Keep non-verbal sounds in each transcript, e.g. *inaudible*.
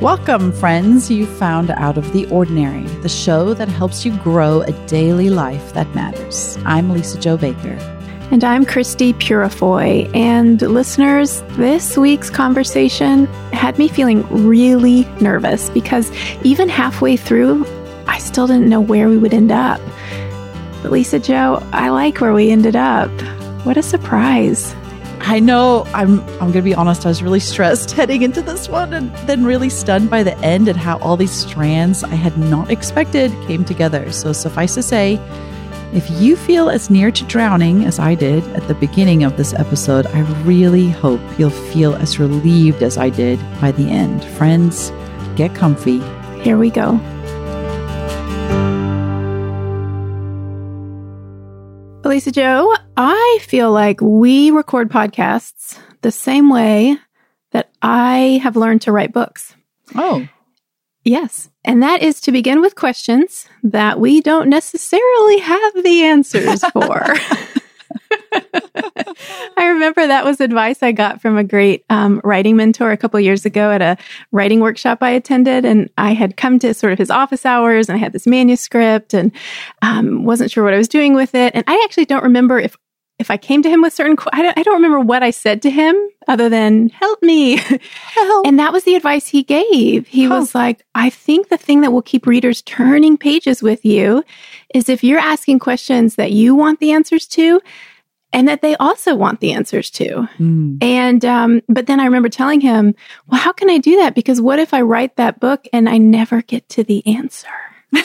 Welcome, friends. You found Out of the Ordinary, the show that helps you grow a daily life that matters. I'm Lisa-Jo Baker. And I'm Christy Purifoy. And listeners, this week's conversation had me feeling really nervous because even halfway through, I still didn't know where we would end up. But Lisa-Jo, I like where we ended up. What a surprise. I know I'm I'm going to be honest, I was really stressed *laughs* heading into this one and then really stunned by the end and how all these strands I had not expected came together. So suffice to say, if you feel as near to drowning as I did at the beginning of this episode, I really hope you'll feel as relieved as I did by the end. Friends, get comfy. Here we go. Lisa-Jo, I feel like we record podcasts the same way that I have learned to write books. Oh. Yes. And that is to begin with questions that we don't necessarily have the answers *laughs* for. *laughs* I remember that was advice I got from a great um, writing mentor a couple years ago at a writing workshop I attended. And I had come to sort of his office hours and I had this manuscript and um, wasn't sure what I was doing with it. And I actually don't remember if if I came to him with certain, I don't, I don't remember what I said to him other than help me. Help. And that was the advice he gave. He was like, I think the thing that will keep readers turning pages with you is if you're asking questions that you want the answers to, and that they also want the answers to. Mm. And, um, but then I remember telling him, well, how can I do that? Because what if I write that book and I never get to the answer? *laughs*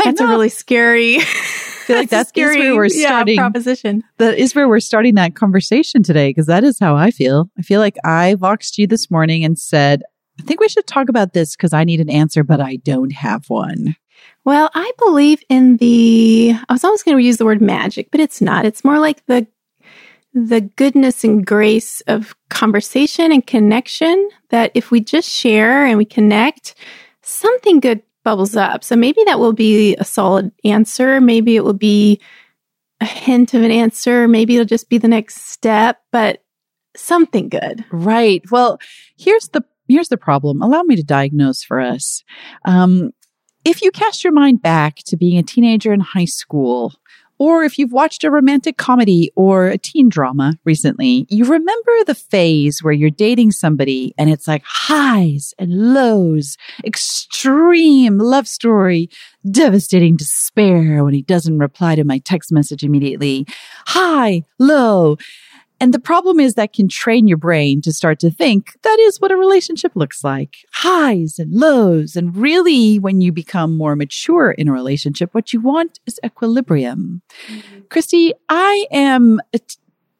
*laughs* that's a really scary. *laughs* I feel like that's, scary, where we're starting yeah, proposition. That is where we're starting that conversation today because that is how I feel. I feel like I voxed you this morning and said, I think we should talk about this because I need an answer, but I don't have one. Well, I believe in the, I was almost going to use the word magic, but it's not. It's more like the the goodness and grace of conversation and connection that if we just share and we connect, something good bubbles up. So maybe that will be a solid answer. Maybe it will be a hint of an answer. Maybe it'll just be the next step, but something good. Right. Well, here's the here's the problem. Allow me to diagnose for us. Um, if you cast your mind back to being a teenager in high school, or if you've watched a romantic comedy or a teen drama recently, you remember the phase where you're dating somebody and it's like highs and lows, extreme love story, devastating despair when he doesn't reply to my text message immediately, high, low. And the problem is that can train your brain to start to think that is what a relationship looks like. Highs and lows. And really, when you become more mature in a relationship, what you want is equilibrium. Mm-hmm. Christy, I am a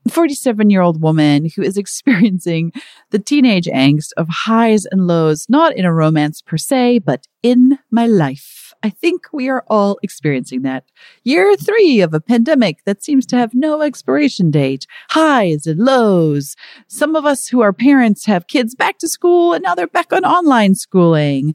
47 year old woman who is *laughs* experiencing the teenage angst of highs and lows, not in a romance per se, but in my life. I think we are all experiencing that. Year three of a pandemic that seems to have no expiration date, highs and lows. Some of us who are parents have kids back to school and now they're back on online schooling.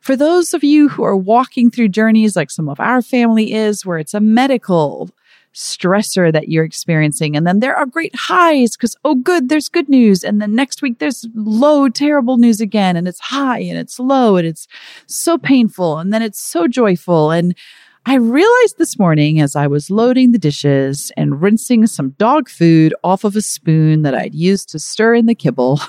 For those of you who are walking through journeys like some of our family is, where it's a medical stressor that you're experiencing. And then there are great highs because, oh, good, there's good news. And then next week there's low, terrible news again. And it's high and it's low and it's so painful. And then it's so joyful. And I realized this morning as I was loading the dishes and rinsing some dog food off of a spoon that I'd used to stir in the kibble,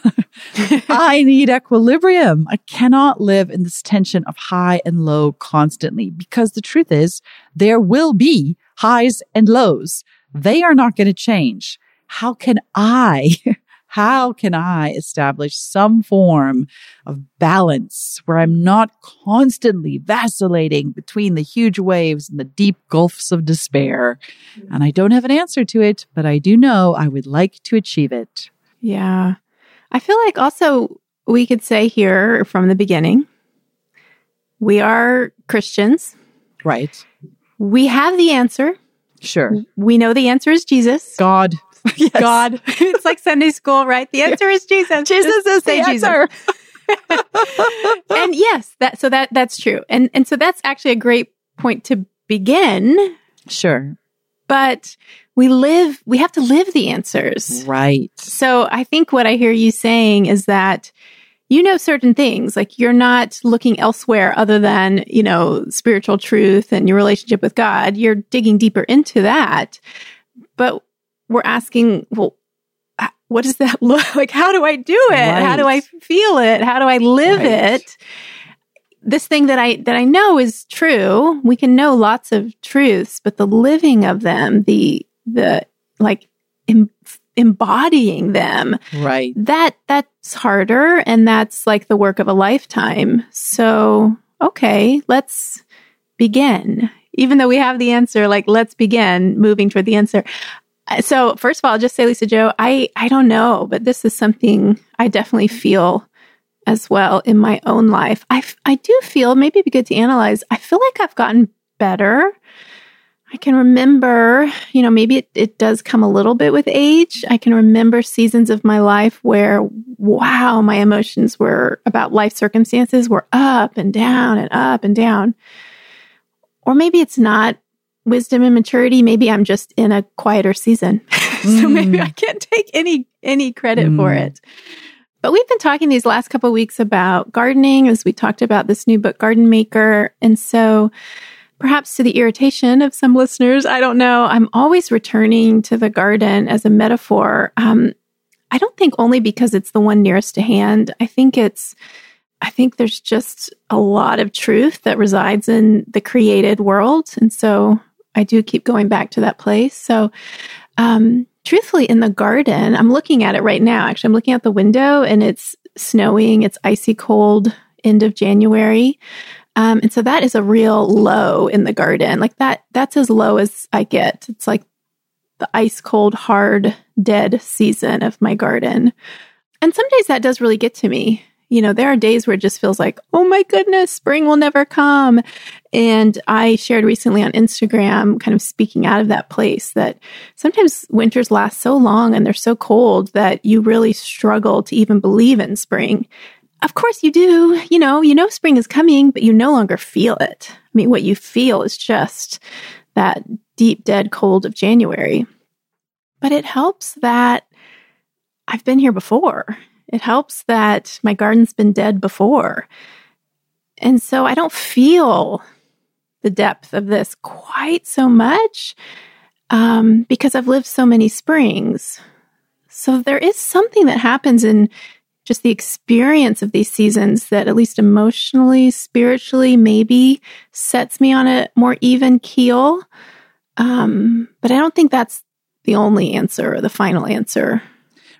*laughs* I need equilibrium. I cannot live in this tension of high and low constantly because the truth is there will be highs and lows. They are not going to change. How can I, *laughs* how can I establish some form of balance where I'm not constantly vacillating between the huge waves and the deep gulfs of despair? Mm-hmm. And I don't have an answer to it, but I do know I would like to achieve it. Yeah. I feel like also we could say here from the beginning, we are Christians. Right. We have the answer. Sure. We know the answer is Jesus. God. *laughs* Yes. God. *laughs* it's like Sunday school, right? The answer is Jesus. Jesus is the answer. *laughs* and yes, that so that that's true. And and so that's actually a great point to begin. Sure. But we live we have to live the answers. Right. So I think what I hear you saying is that you know certain things. Like you're not looking elsewhere other than you know spiritual truth and your relationship with god. You're digging deeper into that. But we're asking well what does that *laughs* look like how do i do it? Right. how do i feel it? How do i live right. it? This thing that i that i know is true. We can know lots of truths but the living of them the the like Im- embodying them. Right. That that's harder and that's like the work of a lifetime. So okay let's begin. Even though we have the answer like let's begin moving toward the answer. Uh, so first of all I'll just say Lisa-Jo, i i don't know but this is something i definitely feel as well in my own life. I i do feel maybe it'd be good to analyze i feel like i've gotten better I can remember, you know, maybe it, it does come a little bit with age. I can remember seasons of my life where, wow, my emotions were about life circumstances were up and down and up and down. Or maybe it's not wisdom and maturity. Maybe I'm just in a quieter season. *laughs* so mm. maybe I can't take any, any credit mm. for it. But we've been talking these last couple weeks about gardening as we talked about this new book, Garden Maker. And so, perhaps to the irritation of some listeners. I don't know. I'm always returning to the garden as a metaphor. Um, I don't think only because it's the one nearest to hand. I think it's, I think there's just a lot of truth that resides in the created world. And so I do keep going back to that place. So, um, truthfully, in the garden, I'm looking at it right now. Actually, I'm looking out the window and it's snowing, it's icy cold, end of January. Um, and so that is a real low in the garden. Like that, that's as low as I get. It's like the ice cold, hard, dead season of my garden. And some days that does really get to me. You know, there are days where it just feels like, oh my goodness, spring will never come. And I shared recently on Instagram, kind of speaking out of that place, that sometimes winters last so long and they're so cold that you really struggle to even believe in spring of course you do. You know, you know spring is coming, but you no longer feel it. I mean, what you feel is just that deep, dead cold of January. But it helps that I've been here before. It helps that my garden's been dead before. And so I don't feel the depth of this quite so much um, because I've lived so many springs. So there is something that happens in just the experience of these seasons that at least emotionally, spiritually, maybe sets me on a more even keel. Um, but I don't think that's the only answer or the final answer.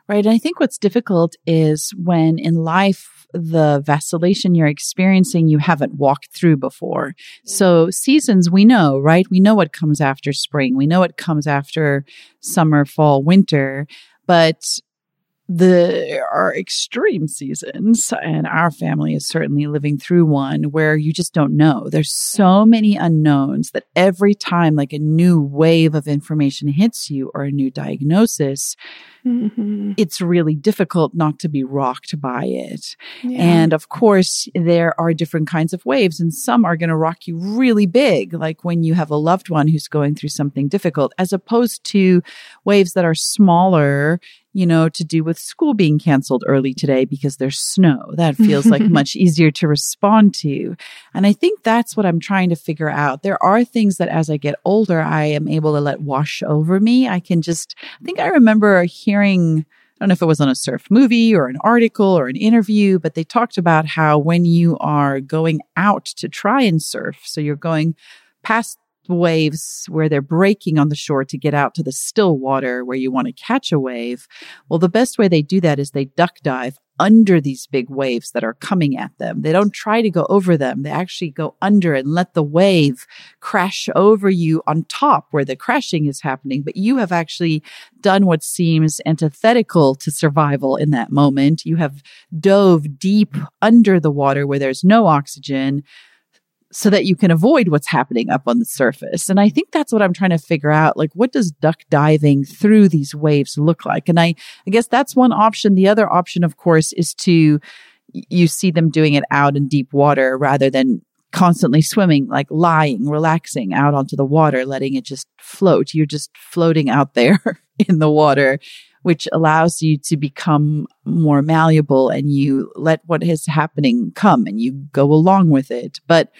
Right. And I think what's difficult is when in life, the vacillation you're experiencing, you haven't walked through before. So seasons we know, right? We know what comes after spring. We know what comes after summer, fall, winter. But there are extreme seasons, and our family is certainly living through one where you just don't know. There's so many unknowns that every time, like a new wave of information hits you or a new diagnosis, mm-hmm. it's really difficult not to be rocked by it. Yeah. And of course, there are different kinds of waves, and some are going to rock you really big, like when you have a loved one who's going through something difficult, as opposed to waves that are smaller you know, to do with school being canceled early today because there's snow. That feels like *laughs* much easier to respond to. And I think that's what I'm trying to figure out. There are things that as I get older, I am able to let wash over me. I can just, I think I remember hearing, I don't know if it was on a surf movie or an article or an interview, but they talked about how when you are going out to try and surf, so you're going past waves where they're breaking on the shore to get out to the still water where you want to catch a wave. Well, the best way they do that is they duck dive under these big waves that are coming at them. They don't try to go over them. They actually go under and let the wave crash over you on top where the crashing is happening. But you have actually done what seems antithetical to survival in that moment. You have dove deep under the water where there's no oxygen so that you can avoid what's happening up on the surface. And I think that's what I'm trying to figure out. Like, what does duck diving through these waves look like? And I, I guess that's one option. The other option, of course, is to, you see them doing it out in deep water rather than constantly swimming, like lying, relaxing out onto the water, letting it just float. You're just floating out there *laughs* in the water which allows you to become more malleable and you let what is happening come and you go along with it. But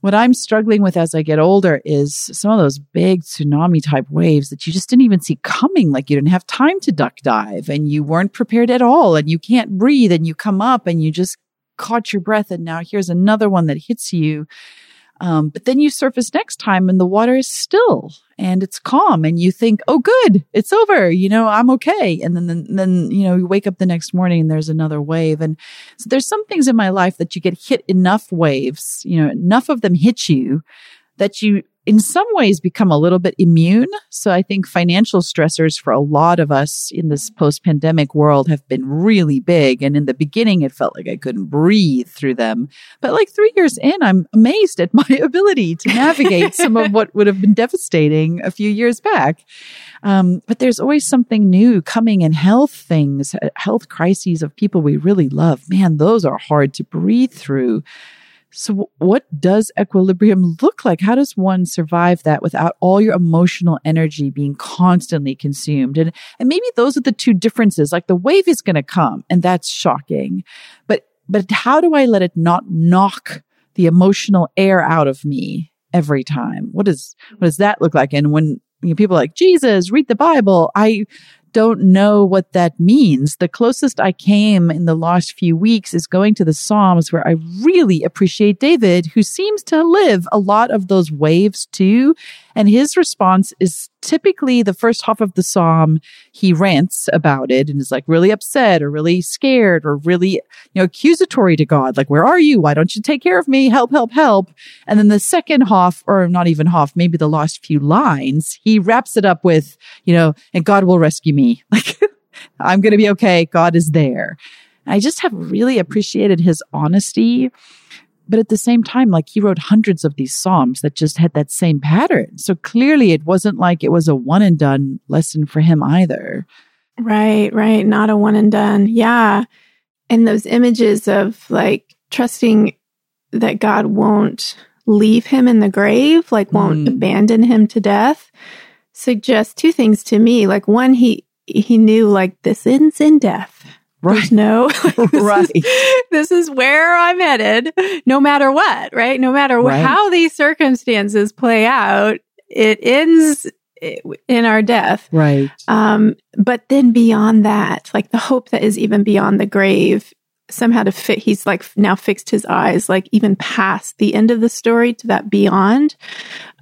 what I'm struggling with as I get older is some of those big tsunami type waves that you just didn't even see coming. Like you didn't have time to duck dive and you weren't prepared at all and you can't breathe and you come up and you just caught your breath and now here's another one that hits you um, but then you surface next time and the water is still and it's calm and you think, oh, good, it's over. You know, I'm okay. And then, then, then, you know, you wake up the next morning and there's another wave. And so there's some things in my life that you get hit enough waves, you know, enough of them hit you that you in some ways become a little bit immune. So I think financial stressors for a lot of us in this post pandemic world have been really big. And in the beginning, it felt like I couldn't breathe through them. But like three years in, I'm amazed at *laughs* my ability to navigate some of what would have been devastating a few years back. Um, but there's always something new coming in health things, health crises of people we really love. Man, those are hard to breathe through. So, what does equilibrium look like? How does one survive that without all your emotional energy being constantly consumed? And, and maybe those are the two differences. Like the wave is going to come and that's shocking. But, but how do I let it not knock the emotional air out of me every time? What does, what does that look like? And when you know, people like, Jesus, read the Bible, I don't know what that means. The closest I came in the last few weeks is going to the Psalms where I really appreciate David, who seems to live a lot of those waves too. And his response is typically the first half of the psalm, he rants about it and is like really upset or really scared or really, you know, accusatory to God. Like, where are you? Why don't you take care of me? Help, help, help. And then the second half, or not even half, maybe the last few lines, he wraps it up with, you know, and God will rescue me. *laughs* Like, I'm going to be okay. God is there. I just have really appreciated his honesty but at the same time, like he wrote hundreds of these Psalms that just had that same pattern. So clearly it wasn't like it was a one and done lesson for him either. Right, right. Not a one and done. Yeah. And those images of like trusting that God won't leave him in the grave, like won't mm. abandon him to death, suggest two things to me. Like one, he, he knew like this ends in death Right. There's *laughs* no, *laughs* this right. Is, this is where I'm headed, no matter what, right? No matter right. how these circumstances play out, it ends in our death. Right. Um, but then beyond that, like the hope that is even beyond the grave, somehow to fit, he's like now fixed his eyes, like even past the end of the story to that beyond.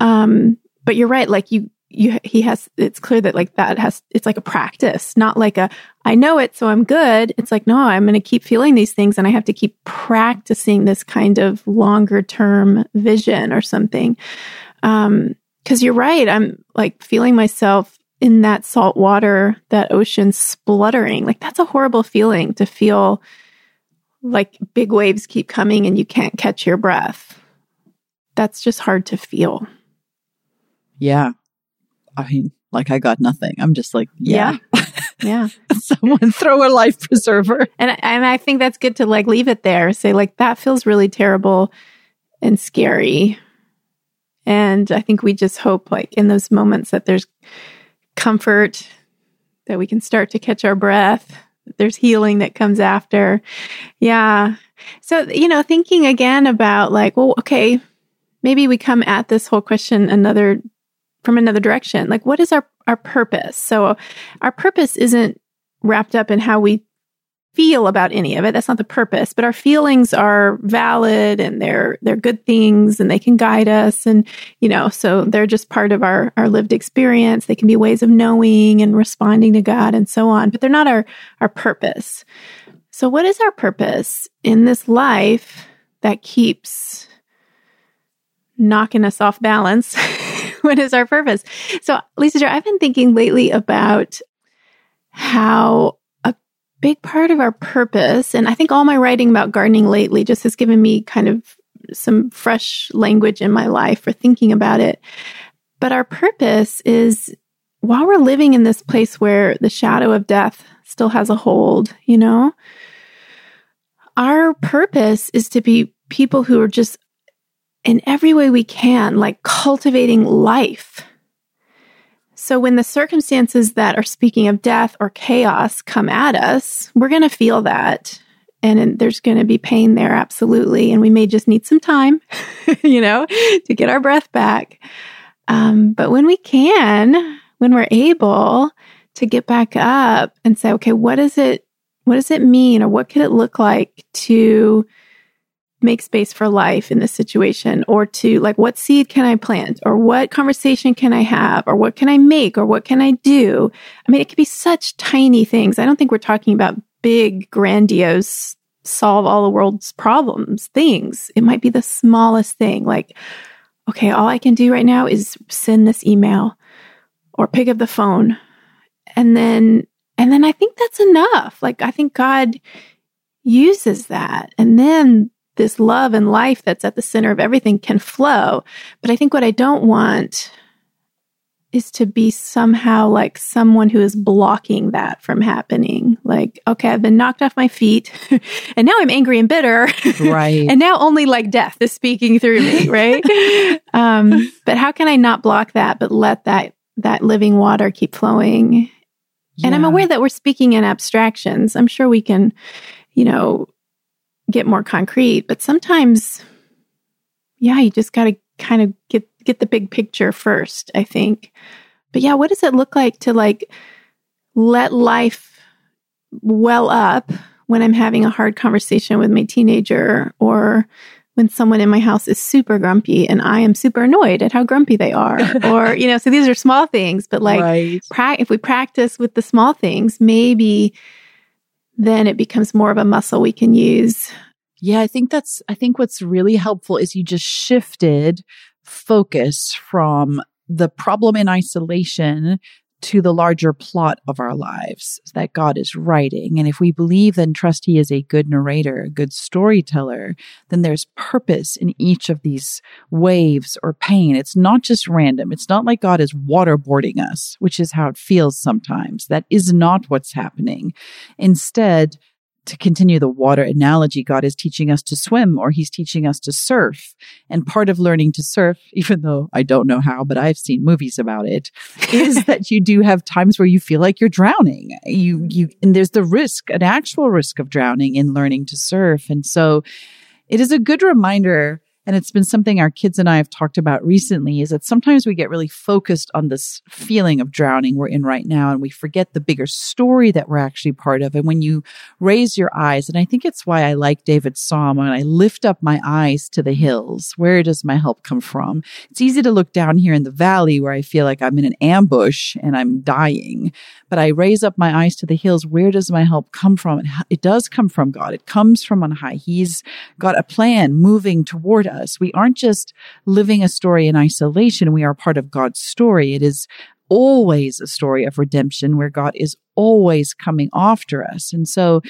Um, but you're right. Like you, you he has it's clear that like that has it's like a practice not like a i know it so i'm good. It's like no i'm going to keep feeling these things and i have to keep practicing this kind of longer term vision or something. Um because you're right i'm like feeling myself in that salt water that ocean spluttering. Like that's a horrible feeling to feel like big waves keep coming and you can't catch your breath. That's just hard to feel. Yeah I mean, like I got nothing. I'm just like, yeah. Yeah. *laughs* yeah. Someone throw a life preserver. And and I think that's good to like leave it there. Say like that feels really terrible and scary. And I think we just hope like in those moments that there's comfort that we can start to catch our breath. There's healing that comes after. Yeah. So, you know, thinking again about like, well, okay, maybe we come at this whole question another from another direction. Like, what is our, our purpose? So, our purpose isn't wrapped up in how we feel about any of it. That's not the purpose, but our feelings are valid and they're, they're good things and they can guide us. And, you know, so they're just part of our, our lived experience. They can be ways of knowing and responding to God and so on, but they're not our, our purpose. So what is our purpose in this life that keeps knocking us off balance *laughs* *laughs* what is our purpose? So, Lisa, I've been thinking lately about how a big part of our purpose, and I think all my writing about gardening lately just has given me kind of some fresh language in my life for thinking about it. But our purpose is while we're living in this place where the shadow of death still has a hold, you know, our purpose is to be people who are just in every way we can, like cultivating life. So when the circumstances that are speaking of death or chaos come at us, we're going to feel that. And there's going to be pain there, absolutely. And we may just need some time, *laughs* you know, to get our breath back. Um, but when we can, when we're able to get back up and say, okay, what is it? What does it mean, or what could it look like to make space for life in this situation or to like what seed can i plant or what conversation can i have or what can i make or what can i do? I mean it could be such tiny things. I don't think we're talking about big grandiose solve all the world's problems things. It might be the smallest thing like okay all i can do right now is send this email or pick up the phone. And then and then i think that's enough. Like i think god uses that. And then this love and life that's at the center of everything can flow. But I think what I don't want is to be somehow like someone who is blocking that from happening. Like, okay, I've been knocked off my feet *laughs* and now I'm angry and bitter. Right. *laughs* and now only like death is speaking through me, *laughs* right? um, but how can I not block that, but let that, that living water keep flowing? Yeah. And I'm aware that we're speaking in abstractions. I'm sure we can, you know, get more concrete. But sometimes, yeah, you just got to kind of get get the big picture first, I think. But yeah, what does it look like to like let life well up when I'm having a hard conversation with my teenager or when someone in my house is super grumpy and I am super annoyed at how grumpy they are. *laughs* or, you know, so these are small things, but like right. pra- if we practice with the small things, maybe then it becomes more of a muscle we can use. Yeah, I think that's, I think what's really helpful is you just shifted focus from the problem in isolation to the larger plot of our lives that God is writing. And if we believe and trust He is a good narrator, a good storyteller, then there's purpose in each of these waves or pain. It's not just random. It's not like God is waterboarding us, which is how it feels sometimes. That is not what's happening. Instead, to continue the water analogy, God is teaching us to swim or he's teaching us to surf. And part of learning to surf, *laughs* even though I don't know how, but I've seen movies about it, is *laughs* that you do have times where you feel like you're drowning. You, you, and there's the risk, an actual risk of drowning in learning to surf. And so it is a good reminder and it's been something our kids and I have talked about recently is that sometimes we get really focused on this feeling of drowning we're in right now and we forget the bigger story that we're actually part of. And when you raise your eyes, and I think it's why I like David's psalm, when I lift up my eyes to the hills, where does my help come from? It's easy to look down here in the valley where I feel like I'm in an ambush and I'm dying, but I raise up my eyes to the hills. Where does my help come from? It does come from God. It comes from on high. He's got a plan moving toward us. We aren't just living a story in isolation. We are part of God's story. It is always a story of redemption where God is always coming after us. And so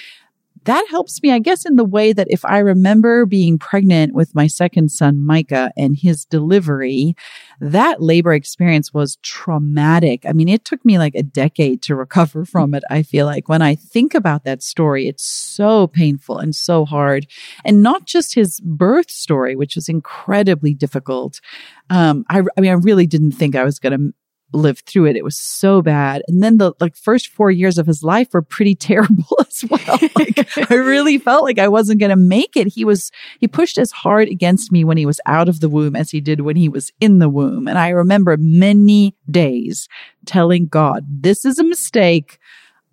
that helps me, I guess, in the way that if I remember being pregnant with my second son, Micah, and his delivery, that labor experience was traumatic. I mean, it took me like a decade to recover *laughs* from it. I feel like when I think about that story, it's so painful and so hard. And not just his birth story, which was incredibly difficult. Um, I, I mean, I really didn't think I was going to lived through it. It was so bad. And then the like first four years of his life were pretty *laughs* terrible as well. *laughs* Like I really felt like I wasn't going to make it. He was, he pushed as hard against me when he was out of the womb as he did when he was in the womb. And I remember many days telling God, this is a mistake.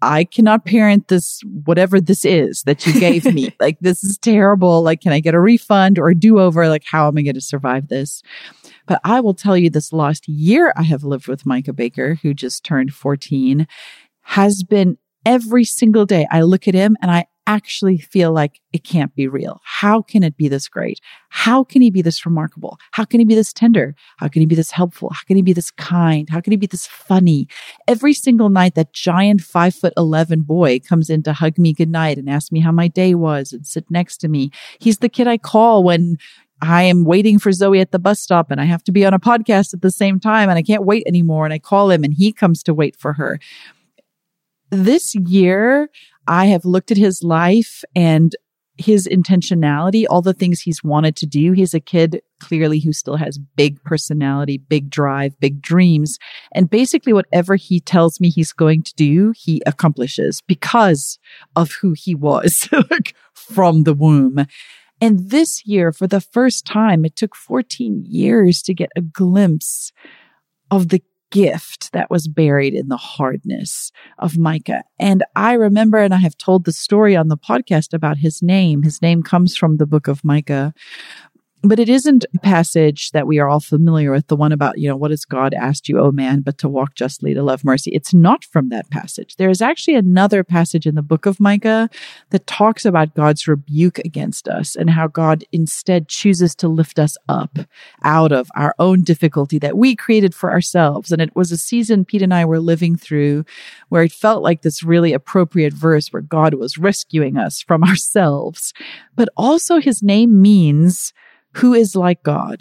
I cannot parent this, whatever this is that you gave me. *laughs* like, this is terrible. Like, can I get a refund or a do over? Like, how am I going to survive this? But I will tell you this last year I have lived with Micah Baker, who just turned 14, has been every single day. I look at him and I actually feel like it can't be real. How can it be this great? How can he be this remarkable? How can he be this tender? How can he be this helpful? How can he be this kind? How can he be this funny? Every single night, that giant five foot 11 boy comes in to hug me goodnight and ask me how my day was and sit next to me. He's the kid I call when, I am waiting for Zoe at the bus stop and I have to be on a podcast at the same time and I can't wait anymore. And I call him and he comes to wait for her. This year, I have looked at his life and his intentionality, all the things he's wanted to do. He's a kid clearly who still has big personality, big drive, big dreams. And basically whatever he tells me he's going to do, he accomplishes because of who he was *laughs* from the womb. And this year, for the first time, it took 14 years to get a glimpse of the gift that was buried in the hardness of Micah. And I remember, and I have told the story on the podcast about his name. His name comes from the book of Micah, but it isn't a passage that we are all familiar with, the one about, you know, what has God asked you, oh man, but to walk justly, to love mercy. It's not from that passage. There is actually another passage in the book of Micah that talks about God's rebuke against us and how God instead chooses to lift us up out of our own difficulty that we created for ourselves. And it was a season Pete and I were living through where it felt like this really appropriate verse where God was rescuing us from *laughs* ourselves. But also his name means who is like God.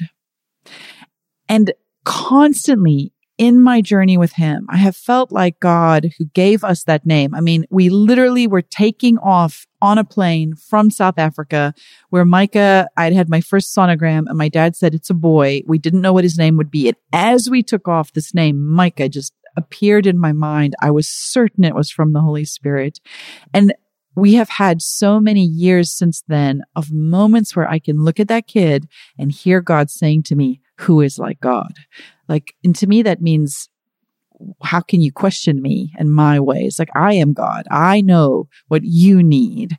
And constantly in my journey with him, I have felt like God who gave us that name. I mean, we literally were taking off on a plane from South Africa where Micah, I'd had my first sonogram and my dad said it's a boy. We didn't know what his name would be. And as we took off, this name, Micah, just appeared in my mind. I was certain it was from the Holy Spirit. And we have had so many years since then of moments where I can look at that kid and hear God saying to me, who is like God? Like, and to me, that means, how can you question me and my ways? Like, I am God. I know what you need.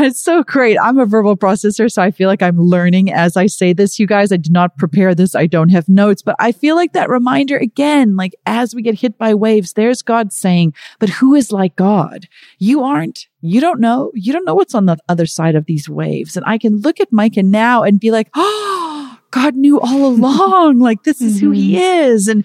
It's so great. I'm a verbal processor, so I feel like I'm learning as I say this. You guys, I did not prepare this. I don't have notes, but I feel like that reminder again, like as we get hit by waves, there's God saying, but who is like God? You aren't. You don't know. You don't know what's on the other side of these waves. And I can look at Micah now and be like, oh, God knew all *laughs* along. like this is who he mm-hmm. is. And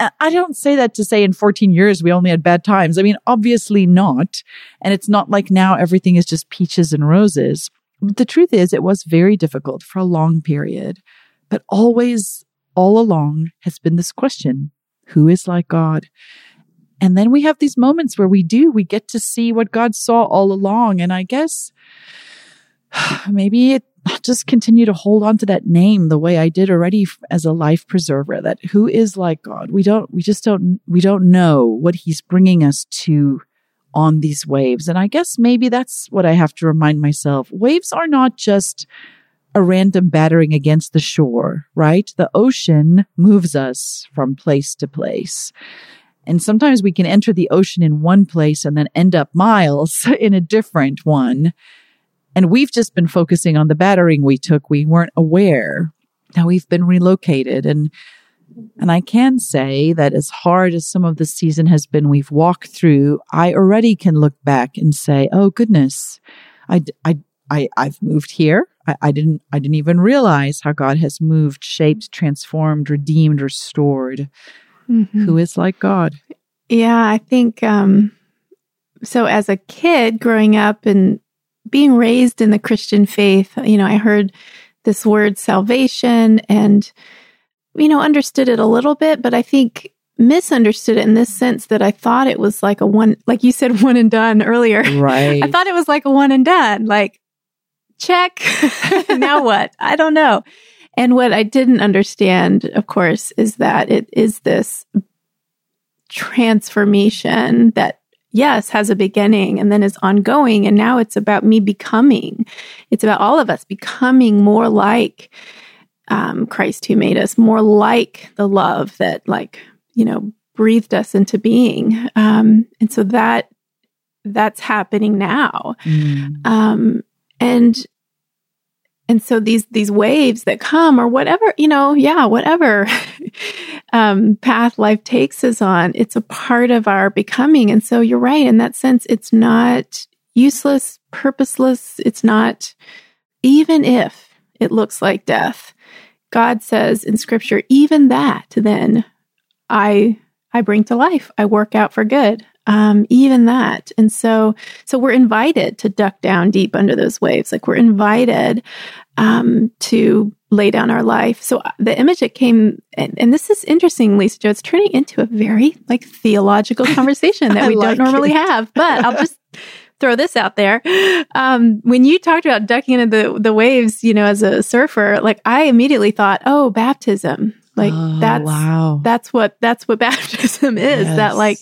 Uh, I don't say that to say in 14 years we only had bad times. I mean, obviously not. And it's not like now everything is just peaches and roses. But the truth is, it was very difficult for a long period. But always, all along, has been this question who is like God? And then we have these moments where we do, we get to see what God saw all along. And I guess *sighs* maybe it *sighs* just continue to hold on to that name the way I did already as a life preserver, that who is like God? We don't, we just don't, we don't know what he's bringing us to on these waves. And I guess maybe that's what I have to remind myself. Waves are not just a random battering against the shore, right? The ocean moves us from place to place. And sometimes we can enter the ocean in one place and then end up miles *laughs* in a different one. And we've just been focusing on the battering we took. We weren't aware. Now we've been relocated and and I can say that as hard as some of the season has been we've walked through, I already can look back and say, "Oh goodness, I I I I've moved here. I, I didn't I didn't even realize how God has moved, shaped, transformed, redeemed, restored. Mm-hmm. Who is like God?" Yeah, I think um so as a kid growing up and being raised in the Christian faith, you know, I heard this word salvation and, you know, understood it a little bit, but I think misunderstood it in this sense that I thought it was like a one, like you said, *laughs* one and done earlier. Right. I thought it was like a one and done, like check. *laughs* now *laughs* what? I don't know. And what I didn't understand, of course, is that it is this transformation that yes, has a beginning and then is ongoing. And now it's about me becoming, it's about all of us becoming more like um, Christ who made us, more like the love that, like, you know, breathed us into being. Um, and so that that's happening now. Mm. Um, and and so these these waves that come or whatever you know yeah whatever *laughs* um, path life takes us on it's a part of our becoming. And so you're right in that sense it's not useless purposeless. It's not even if it looks like death god says in scripture even that then i i bring to life. I work out for good um, even that. And so, so we're invited to duck down deep under those waves. Like we're invited um, to lay down our life. So uh, the image that came, and, and, this is interesting, Lisa Jo, it's turning into a very like theological *laughs* conversation that we don't normally it. have. But I'll just throw this out there. Um, when you talked about ducking into the, the waves, you know, as a surfer, like I immediately thought, oh, baptism. Like Oh, that's wow. that's what that's what *laughs* baptism is. That like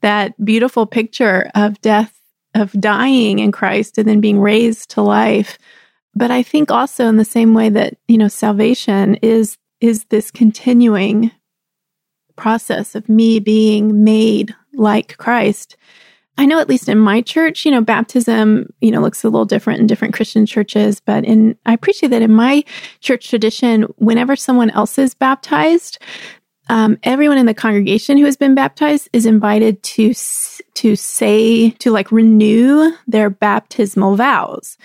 that beautiful picture of death, of dying in Christ and then being raised to life. But I think also in the same way that, you know, salvation is is this continuing process of me being made like Christ. I know at least in my church, you know, baptism, you know, looks a little different in different Christian churches, but in I appreciate that in my church tradition, whenever someone else is baptized, um, everyone in the congregation who has been baptized is invited to to say to like renew their baptismal vows.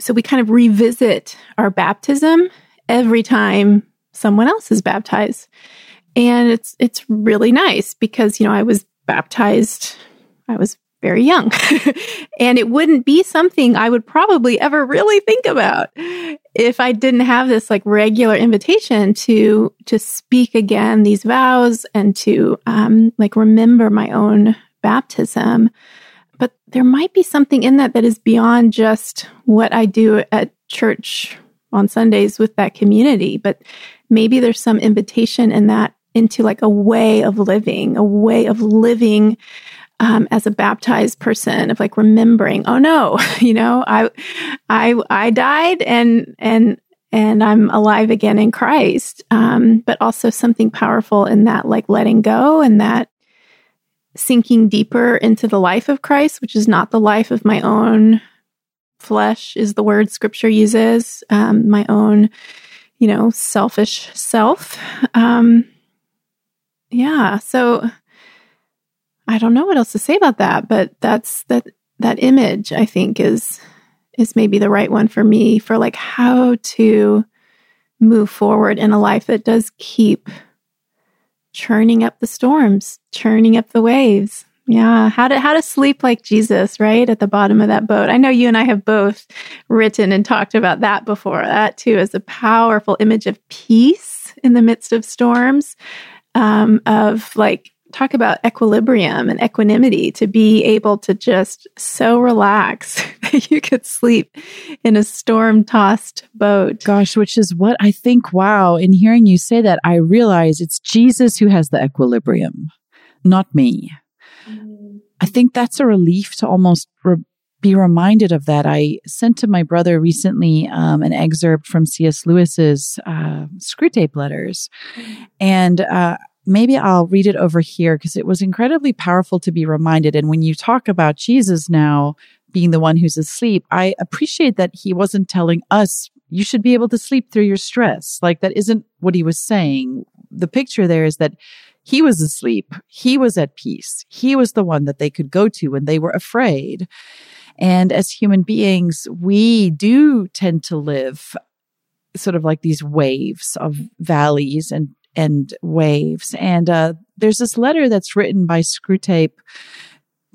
So we kind of revisit our baptism every time someone else is baptized, and it's it's really nice because you know I was baptized, I was very young, *laughs* and it wouldn't be something I would probably ever really think about if I didn't have this like regular invitation to to speak again these vows and to um, like remember my own baptism. But there might be something in that that is beyond just what I do at church on Sundays with that community. But maybe there's some invitation in that into like a way of living, a way of living um, as a baptized person of like remembering, oh no, *laughs* you know, I, I, I died and, and, and I'm alive again in Christ. Um, but also something powerful in that, like letting go and that sinking deeper into the life of Christ, which is not the life of my own flesh, is the word scripture uses, um, my own, you know, selfish self. Um, yeah. So, I don't know what else to say about that, but that's that that image I think is is maybe the right one for me for like how to move forward in a life that does keep churning up the storms, churning up the waves. Yeah, how to how to sleep like Jesus, right? At the bottom of that boat. I know you and I have both written and talked about that before. That too is a powerful image of peace in the midst of storms. Um, of like talk about equilibrium and equanimity to be able to just so relax *laughs* that you could sleep in a storm tossed boat. Gosh, which is what I think. Wow. In hearing you say that, I realize it's Jesus who has the equilibrium, not me. I think that's a relief to almost re- be reminded of that. I sent to my brother recently um, an excerpt from C.S. Lewis's uh, Screwtape Letters, and uh, maybe I'll read it over here because it was incredibly powerful to be reminded. And when you talk about Jesus now being the one who's asleep, I appreciate that he wasn't telling us you should be able to sleep through your stress. Like that isn't what he was saying. The picture there is that he was asleep. He was at peace. He was the one that they could go to when they were afraid. And as human beings, we do tend to live sort of like these waves of valleys and and waves. And uh, there's this letter that's written by Screwtape.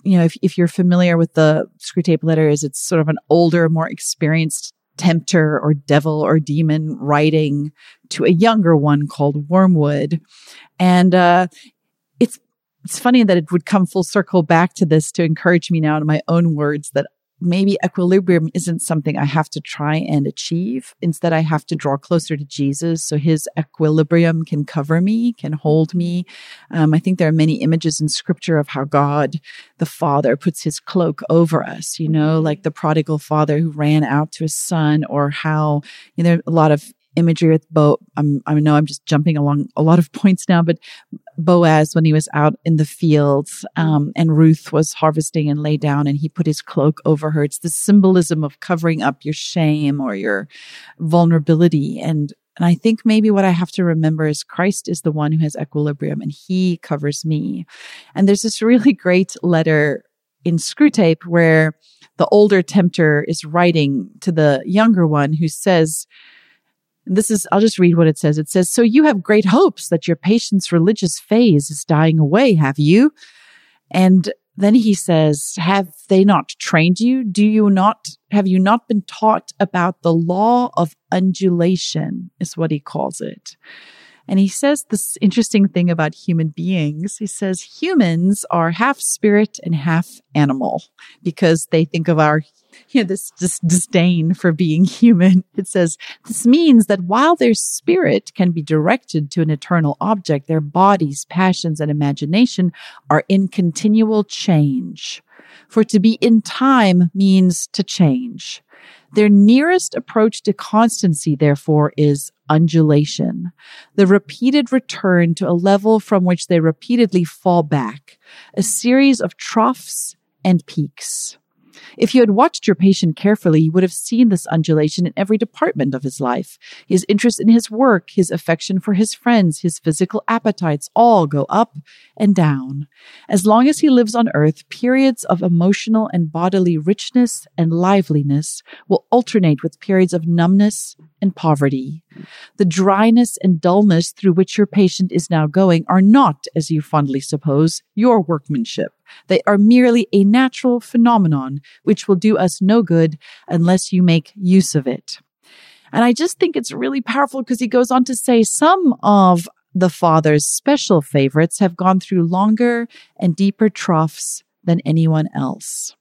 You know, if, if you're familiar with the Screwtape letters, it's sort of an older, more experienced tempter or devil or demon writing to a younger one called Wormwood. And uh, it's it's funny that it would come full circle back to this to encourage me now in my own words that maybe equilibrium isn't something I have to try and achieve. Instead, I have to draw closer to Jesus so his equilibrium can cover me, can hold me. Um, I think there are many images in scripture of how God, the Father, puts his cloak over us, you know, like the prodigal father who ran out to his son, or how, you know, a lot of imagery with Bo. I'm, I know I'm just jumping along a lot of *laughs* points now, but Boaz, when he was out in the fields, um, and Ruth was harvesting and lay down and he put his cloak over her. It's the symbolism of covering up your shame or your vulnerability. And, and I think maybe what I have to remember is Christ is the one who has equilibrium and he covers me. And there's this really *laughs* great letter in Screwtape where the older tempter is writing to the younger one who says, this is, I'll just read what it says. It says, So you have great hopes that your patient's religious phase is dying away, have you? And then he says, Have they not trained you? Do you not, have you not been taught about the law of undulation, is what he calls it. And he says this interesting thing about human beings. He says humans are half spirit and half animal because they think of our you know, this, this disdain for being human. It says this means that while their spirit can be directed to an eternal object, their bodies, passions, and imagination are in continual change. For to be in time means to change. Their nearest approach to constancy, therefore, is undulation, the repeated return to a level from which they repeatedly fall back, a series of troughs and peaks. If you had watched your patient carefully, you would have seen this undulation in every department of his life. His interest in his work, his affection for his friends, his physical appetites all go up and down. As long as he lives on earth, periods of emotional and bodily richness and liveliness will alternate with periods of numbness and poverty. The dryness and dullness through which your patient is now going are not, as you fondly suppose, your workmanship. They are merely a natural phenomenon which will do us no good unless you make use of it. And I just think it's really powerful because he goes on to say some of the father's special favorites have gone through longer and deeper troughs than anyone else.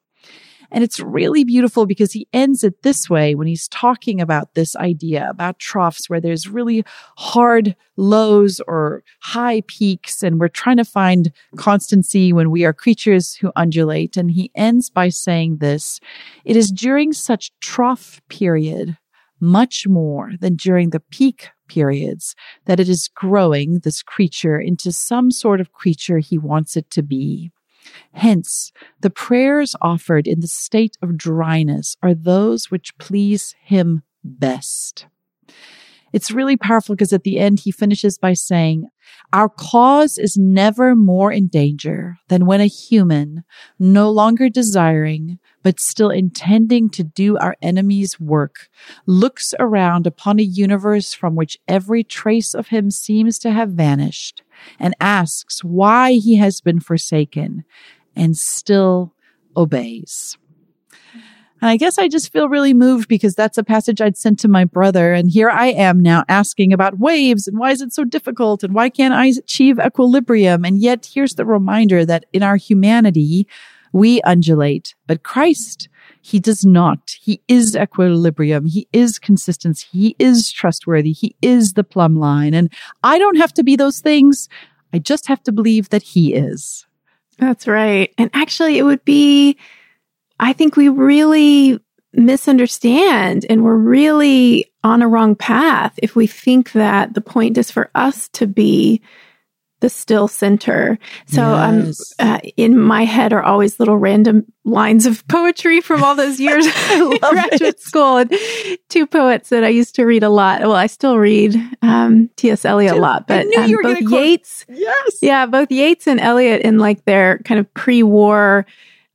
And it's really beautiful because he ends it this way when he's talking about this idea about troughs where there's really hard lows or high peaks. And we're trying to find constancy when we are creatures who undulate. And he ends by saying this It is during such trough period, much more than during the peak periods, that it is growing this creature into some sort of creature he wants it to be. Hence, the prayers offered in the state of dryness are those which please him best. It's really powerful because at the end he finishes by saying, our cause is never more in danger than when a human, no longer desiring, but still intending to do our enemy's work, looks around upon a universe from which every trace of him seems to have vanished and asks why he has been forsaken and still obeys. And I guess I just feel really moved because that's a passage I'd sent to my brother. And here I am now asking about waves and why is it so difficult and why can't I achieve equilibrium? And yet here's the reminder that in our humanity, we undulate, but Christ, he does not. He is equilibrium. He is consistency. He is trustworthy. He is the plumb line. And I don't have to be those things. I just have to believe that he is. That's right. And actually, it would be, I think we really misunderstand and we're really on a wrong path if we think that the point is for us to be the still center. So um, yes. um, uh, in my head are always little random lines of poetry from all those *laughs* years in graduate it. school. And two poets that I used to read a lot. Well, I still read um, T.S. Eliot a lot, but um, both Yeats, yes, yeah, both Yeats and Eliot in like their kind of pre-war.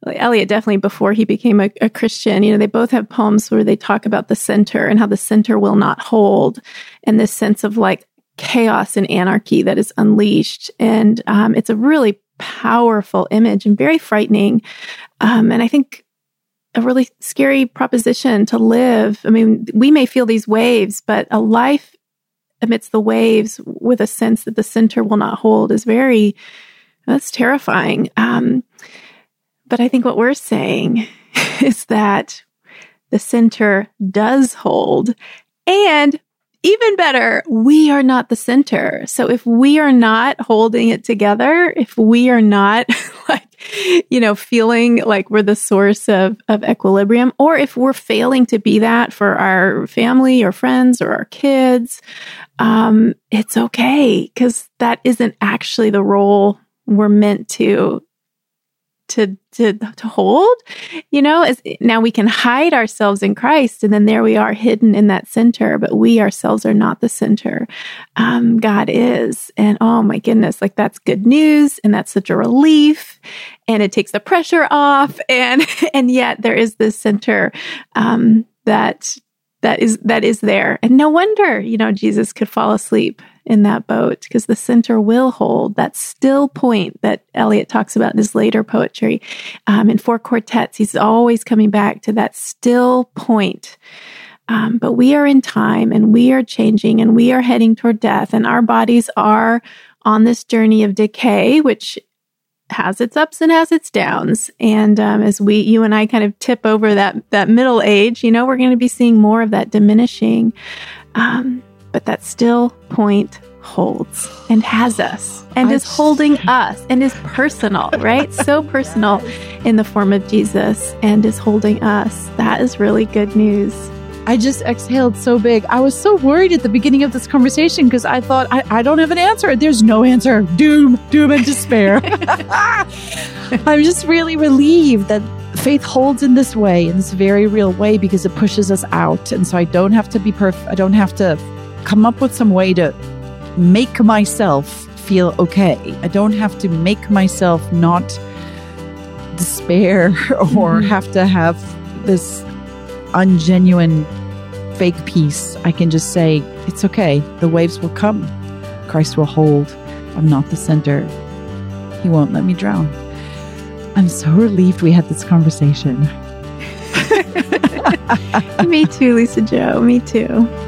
Eliot definitely before he became a, a, Christian, you know, they both have poems where they talk about the center and how the center will not hold, and this sense of like chaos and anarchy that is unleashed. And um, it's a really powerful image and very frightening. Um, and I think a really scary proposition to live. I mean, we may feel these waves, but a life amidst the waves with a sense that the center will not hold is very, that's terrifying. Um, but I think what we're saying *laughs* is that the center does hold and even better, we are not the center. So if we are not holding it together, if we are not *laughs* like, you know, feeling like we're the source of, of equilibrium, or if we're failing to be that for our family or friends or our kids, um, it's okay because that isn't actually the role we're meant to to to to hold you know as now we can hide ourselves in christ and then there we are hidden in that center but we ourselves are not the center um, god is. And oh my goodness like that's good news and that's such a relief and it takes the pressure off and *laughs* and yet there is this center um, that that is that is there. And no wonder you know jesus could fall asleep in that boat because the center will hold that still point that Eliot talks about in his later poetry. Um, in four quartets, he's always coming back to that still point. Um, but we are in time and we are changing and we are heading toward death and our bodies are on this journey of decay, which has its ups and has its downs. And um, as we, you and I, kind of tip over that that middle age, you know, we're going to be seeing more of that diminishing. Um, but that still point holds and has us and is holding us and is personal, right? so *laughs* personal in the form of Jesus and is holding us. That is really good news. I just exhaled so big. I was so worried at the beginning of this conversation because I thought, I, I don't have an answer. There's no answer. Doom, doom, and despair. *laughs* I'm just really relieved that faith holds in this way, in this very real way, because it pushes us out. And so I don't have to be perfect. I don't have to come up with some way to make myself feel okay. I don't have to make myself not despair *laughs* or mm-hmm. have to have this ungenuine fake peace. I can just say, it's okay. The waves will come. Christ will hold. I'm not the center. He won't let me drown. I'm so relieved we had this conversation. *laughs* me too, Lisa-Jo. Me too.